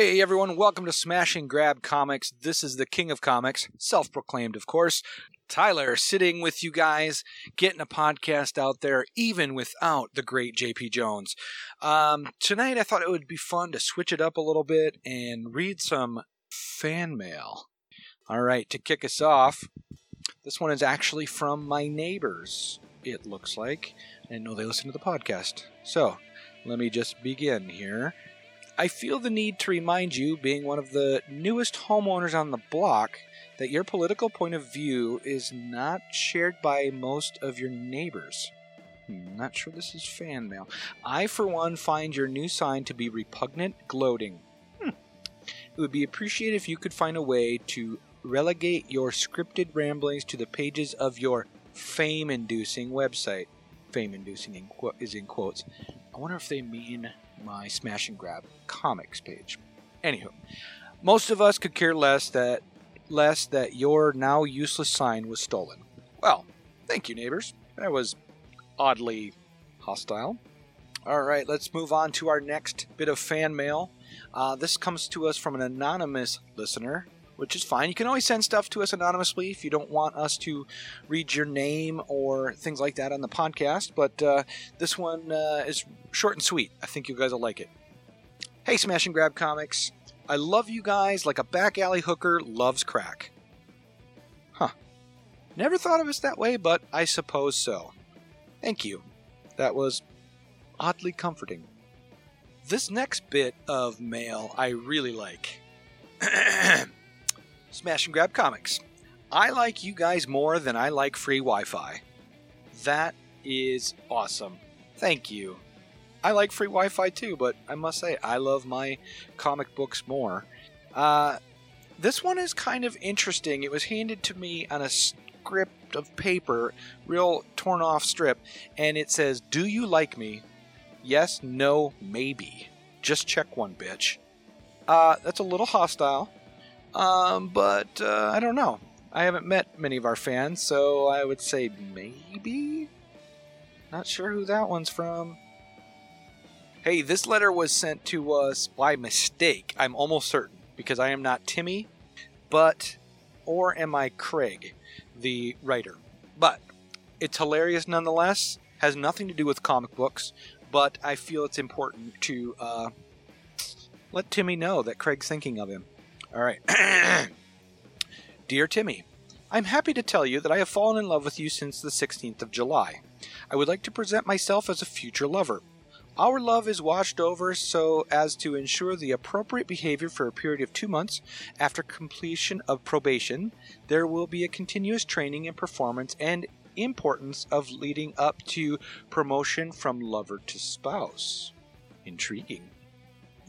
Hey everyone, welcome to Smash and Grab Comics. This is the King of Comics, self proclaimed, of course. Tyler sitting with you guys, getting a podcast out there, even without the great JP Jones. Um, tonight, I thought it would be fun to switch it up a little bit and read some fan mail. All right, to kick us off, this one is actually from my neighbors, it looks like. I know they listen to the podcast. So, let me just begin here. I feel the need to remind you, being one of the newest homeowners on the block, that your political point of view is not shared by most of your neighbors. Hmm, not sure this is fan mail. I, for one, find your new sign to be repugnant, gloating. Hmm. It would be appreciated if you could find a way to relegate your scripted ramblings to the pages of your fame inducing website. Fame inducing is in quotes. I wonder if they mean my smash and grab comics page. Anywho, most of us could care less that less that your now useless sign was stolen. Well, thank you, neighbors. That was oddly hostile. All right, let's move on to our next bit of fan mail. Uh, this comes to us from an anonymous listener, which is fine. You can always send stuff to us anonymously if you don't want us to read your name or things like that on the podcast. But uh, this one uh, is short and sweet. I think you guys will like it. Hey, Smash and Grab Comics. I love you guys like a back alley hooker loves crack. Huh. Never thought of us that way, but I suppose so. Thank you. That was oddly comforting. This next bit of mail I really like. Smash and Grab Comics. I like you guys more than I like free Wi Fi. That is awesome. Thank you. I like free Wi Fi too, but I must say, I love my comic books more. Uh, this one is kind of interesting. It was handed to me on a script of paper, real torn off strip, and it says, Do you like me? Yes, no, maybe. Just check one, bitch. Uh, that's a little hostile, um, but uh, I don't know. I haven't met many of our fans, so I would say maybe. Not sure who that one's from. Hey, this letter was sent to us by mistake. I'm almost certain because I am not Timmy, but or am I Craig, the writer? But it's hilarious nonetheless. Has nothing to do with comic books, but I feel it's important to uh, let Timmy know that Craig's thinking of him. All right. Dear Timmy, I'm happy to tell you that I have fallen in love with you since the 16th of July. I would like to present myself as a future lover. Our love is watched over so as to ensure the appropriate behavior for a period of two months. After completion of probation, there will be a continuous training in performance and importance of leading up to promotion from lover to spouse. Intriguing.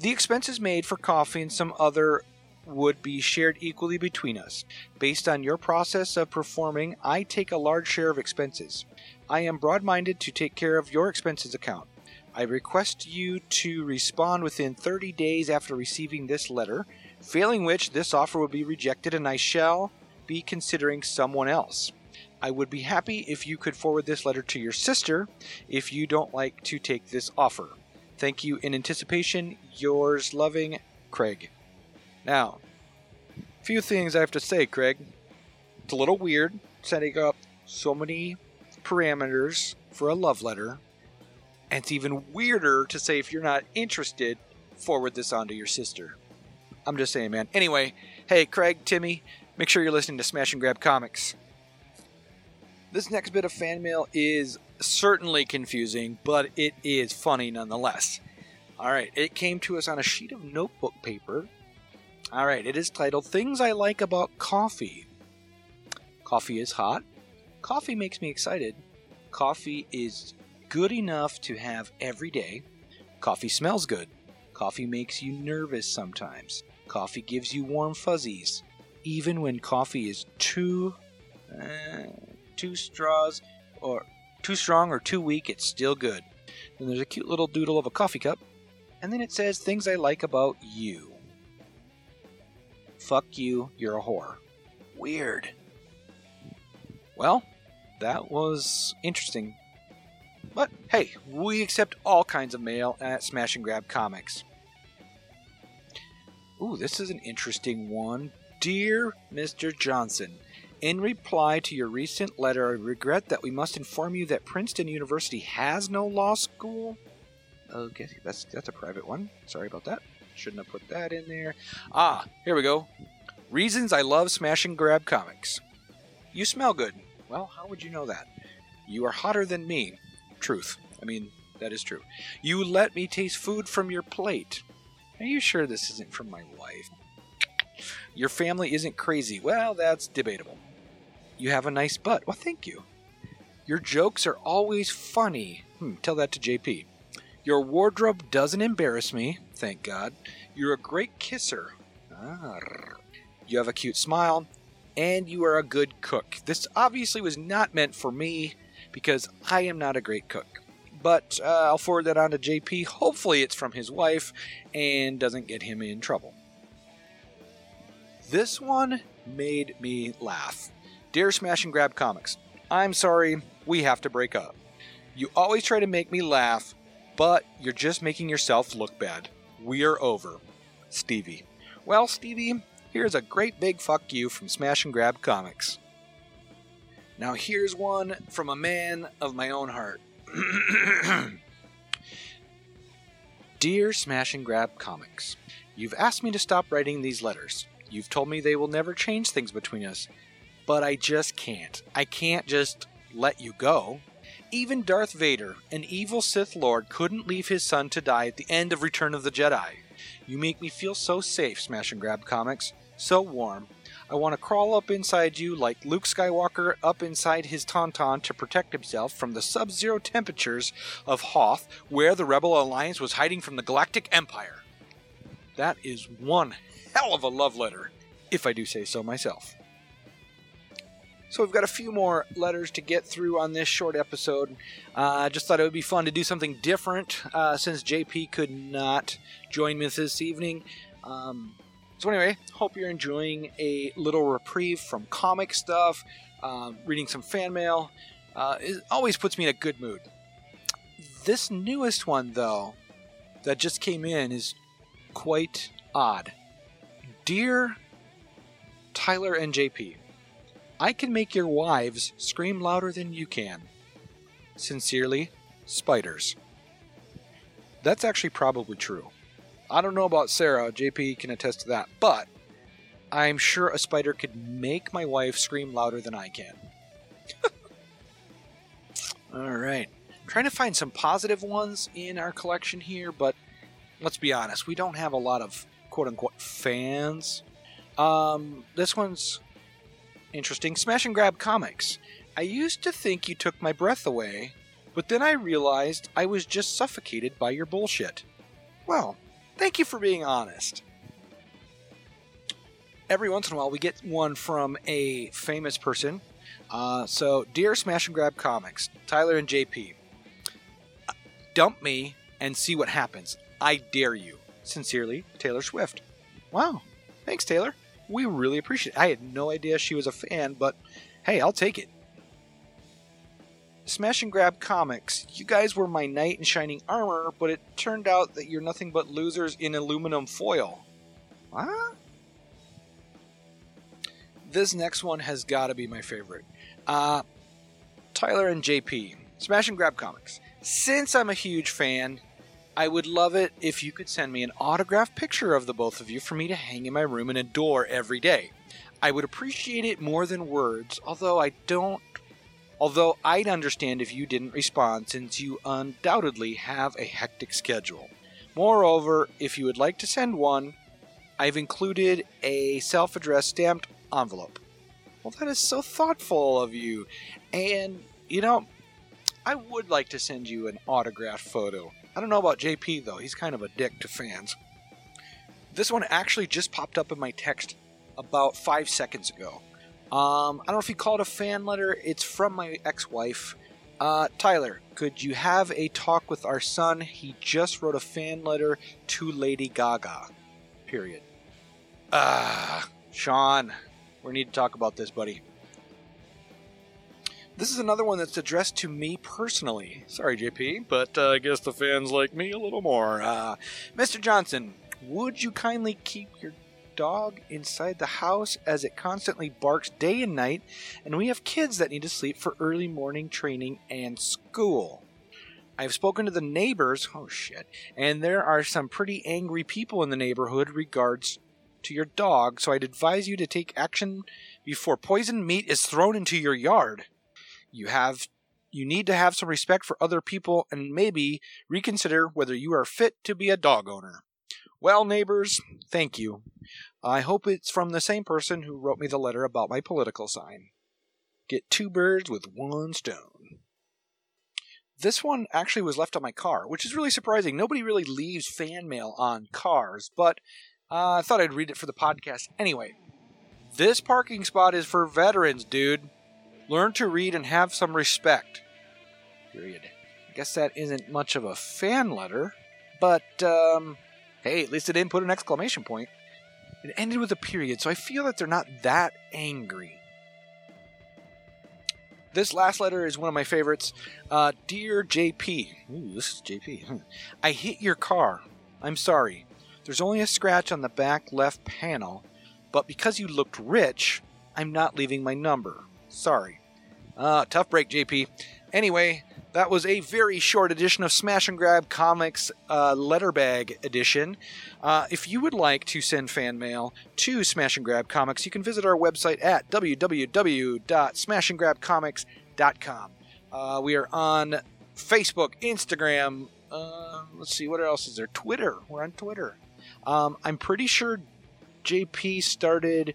The expenses made for coffee and some other would be shared equally between us. Based on your process of performing, I take a large share of expenses. I am broad minded to take care of your expenses account. I request you to respond within 30 days after receiving this letter, failing which, this offer will be rejected and I shall be considering someone else. I would be happy if you could forward this letter to your sister if you don't like to take this offer. Thank you in anticipation. Yours loving, Craig. Now, a few things I have to say, Craig. It's a little weird setting up so many parameters for a love letter. And it's even weirder to say if you're not interested, forward this on to your sister. I'm just saying, man. Anyway, hey, Craig, Timmy, make sure you're listening to Smash and Grab Comics. This next bit of fan mail is certainly confusing, but it is funny nonetheless. All right, it came to us on a sheet of notebook paper all right, it is titled Things I Like About Coffee. Coffee is hot. Coffee makes me excited. Coffee is good enough to have every day. Coffee smells good. Coffee makes you nervous sometimes. Coffee gives you warm fuzzies. Even when coffee is too uh, too straws or too strong or too weak, it's still good. Then there's a cute little doodle of a coffee cup. And then it says things I like about you. Fuck you, you're a whore. Weird. Well, that was interesting. But hey, we accept all kinds of mail at Smash and Grab Comics. Ooh, this is an interesting one. Dear Mr. Johnson, in reply to your recent letter, I regret that we must inform you that Princeton University has no law school. Oh, okay, that's that's a private one. Sorry about that. Shouldn't have put that in there. Ah, here we go. Reasons I love smash and grab comics. You smell good. Well, how would you know that? You are hotter than me. Truth. I mean, that is true. You let me taste food from your plate. Are you sure this isn't from my wife? Your family isn't crazy. Well, that's debatable. You have a nice butt. Well, thank you. Your jokes are always funny. Hmm, tell that to JP. Your wardrobe doesn't embarrass me, thank God. You're a great kisser. Ah. You have a cute smile, and you are a good cook. This obviously was not meant for me because I am not a great cook. But uh, I'll forward that on to JP. Hopefully, it's from his wife and doesn't get him in trouble. This one made me laugh. Dear Smash and Grab Comics, I'm sorry, we have to break up. You always try to make me laugh, but you're just making yourself look bad. We are over. Stevie. Well, Stevie, here's a great big fuck you from Smash and Grab Comics. Now, here's one from a man of my own heart. Dear Smash and Grab Comics, You've asked me to stop writing these letters. You've told me they will never change things between us. But I just can't. I can't just let you go. Even Darth Vader, an evil Sith Lord, couldn't leave his son to die at the end of Return of the Jedi. You make me feel so safe, Smash and Grab Comics. So warm. I want to crawl up inside you like Luke Skywalker up inside his Tauntaun to protect himself from the sub zero temperatures of Hoth, where the Rebel Alliance was hiding from the Galactic Empire. That is one hell of a love letter, if I do say so myself. So we've got a few more letters to get through on this short episode. I uh, just thought it would be fun to do something different uh, since JP could not join me this evening. Um, so anyway, hope you're enjoying a little reprieve from comic stuff, um, reading some fan mail. Uh, it always puts me in a good mood. This newest one, though, that just came in is quite odd. Dear Tyler and JP, I can make your wives scream louder than you can. Sincerely, Spiders. That's actually probably true. I don't know about Sarah, JP can attest to that, but I'm sure a spider could make my wife scream louder than I can. All right. trying to find some positive ones in our collection here, but let's be honest, we don't have a lot of quote unquote fans. Um, this one's interesting. Smash and grab comics. I used to think you took my breath away, but then I realized I was just suffocated by your bullshit. Well, thank you for being honest. Every once in a while, we get one from a famous person. Uh, so, dear Smash and Grab Comics, Tyler and JP, dump me and see what happens. I dare you. Sincerely, Taylor Swift. Wow. Thanks, Taylor. We really appreciate it. I had no idea she was a fan, but hey, I'll take it. Smash and Grab Comics, you guys were my knight in shining armor, but it turned out that you're nothing but losers in aluminum foil. What? This next one has got to be my favorite. Uh, Tyler and JP, Smash and Grab Comics. Since I'm a huge fan, I would love it if you could send me an autographed picture of the both of you for me to hang in my room and adore every day. I would appreciate it more than words, although I don't. Although I'd understand if you didn't respond since you undoubtedly have a hectic schedule. Moreover, if you would like to send one, I've included a self addressed stamped envelope. Well, that is so thoughtful of you. And, you know, I would like to send you an autographed photo. I don't know about JP though, he's kind of a dick to fans. This one actually just popped up in my text about five seconds ago. Um, I don't know if you call it a fan letter, it's from my ex wife. Uh, Tyler, could you have a talk with our son? He just wrote a fan letter to Lady Gaga. Period. Ah, uh, Sean, we need to talk about this, buddy. This is another one that's addressed to me personally. Sorry, JP, but uh, I guess the fans like me a little more. Uh, Mr. Johnson, Would you kindly keep your dog inside the house as it constantly barks day and night, and we have kids that need to sleep for early morning training and school. I've spoken to the neighbors, oh shit, and there are some pretty angry people in the neighborhood regards to your dog, so I'd advise you to take action before poisoned meat is thrown into your yard. You have you need to have some respect for other people and maybe reconsider whether you are fit to be a dog owner. Well, neighbors, thank you. I hope it's from the same person who wrote me the letter about my political sign. Get two birds with one stone. This one actually was left on my car, which is really surprising. Nobody really leaves fan mail on cars, but uh, I thought I'd read it for the podcast anyway. This parking spot is for veterans, dude. Learn to read and have some respect. Period. I guess that isn't much of a fan letter, but um, hey, at least it didn't put an exclamation point. It ended with a period, so I feel that they're not that angry. This last letter is one of my favorites. Uh, Dear JP, ooh, this is JP. I hit your car. I'm sorry. There's only a scratch on the back left panel, but because you looked rich, I'm not leaving my number. Sorry. Uh, tough break, JP. Anyway, that was a very short edition of Smash and Grab Comics uh, Letterbag Edition. Uh, if you would like to send fan mail to Smash and Grab Comics, you can visit our website at www.smashandgrabcomics.com. Uh, we are on Facebook, Instagram. Uh, let's see, what else is there? Twitter. We're on Twitter. Um, I'm pretty sure JP started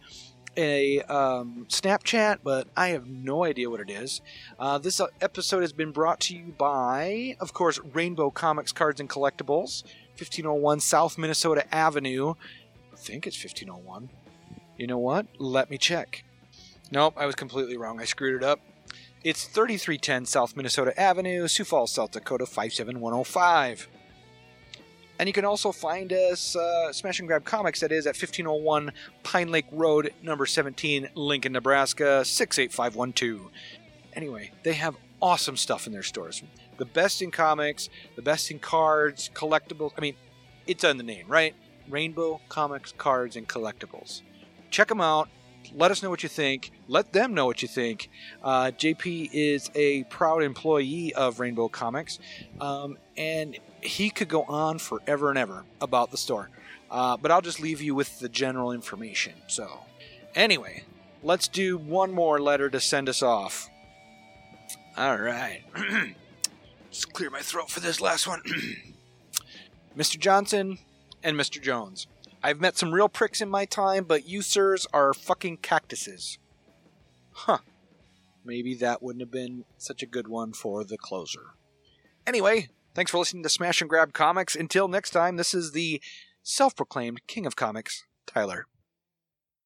a um, Snapchat, but I have no idea what it is. Uh, this uh, episode has been brought to you by, of course, Rainbow Comics Cards and Collectibles, 1501 South Minnesota Avenue. I think it's 1501. You know what? Let me check. Nope, I was completely wrong. I screwed it up. It's 3310 South Minnesota Avenue, Sioux Falls, South Dakota 57105. And you can also find us, uh, Smash and Grab Comics, that is at 1501 Pine Lake Road, number 17, Lincoln, Nebraska, 68512. Anyway, they have awesome stuff in their stores. The best in comics, the best in cards, collectibles. I mean, it's on the name, right? Rainbow Comics, Cards, and Collectibles. Check them out. Let us know what you think. Let them know what you think. Uh, JP is a proud employee of Rainbow Comics, um, and he could go on forever and ever about the store. Uh, but I'll just leave you with the general information. So, anyway, let's do one more letter to send us off. All right. just clear my throat for this last one. Mr. Johnson and Mr. Jones. I've met some real pricks in my time, but you sirs are fucking cactuses. Huh. Maybe that wouldn't have been such a good one for the closer. Anyway, thanks for listening to Smash and Grab Comics. Until next time, this is the self proclaimed King of Comics, Tyler.